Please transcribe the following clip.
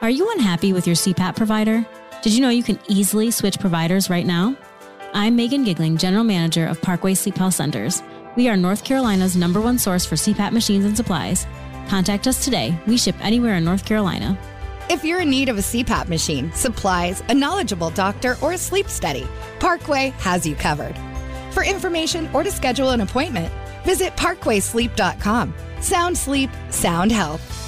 Are you unhappy with your CPAP provider? Did you know you can easily switch providers right now? I'm Megan Gigling, General Manager of Parkway Sleep Health Centers. We are North Carolina's number one source for CPAP machines and supplies. Contact us today. We ship anywhere in North Carolina. If you're in need of a CPAP machine, supplies, a knowledgeable doctor, or a sleep study, Parkway has you covered. For information or to schedule an appointment, visit parkwaysleep.com. Sound sleep, sound health.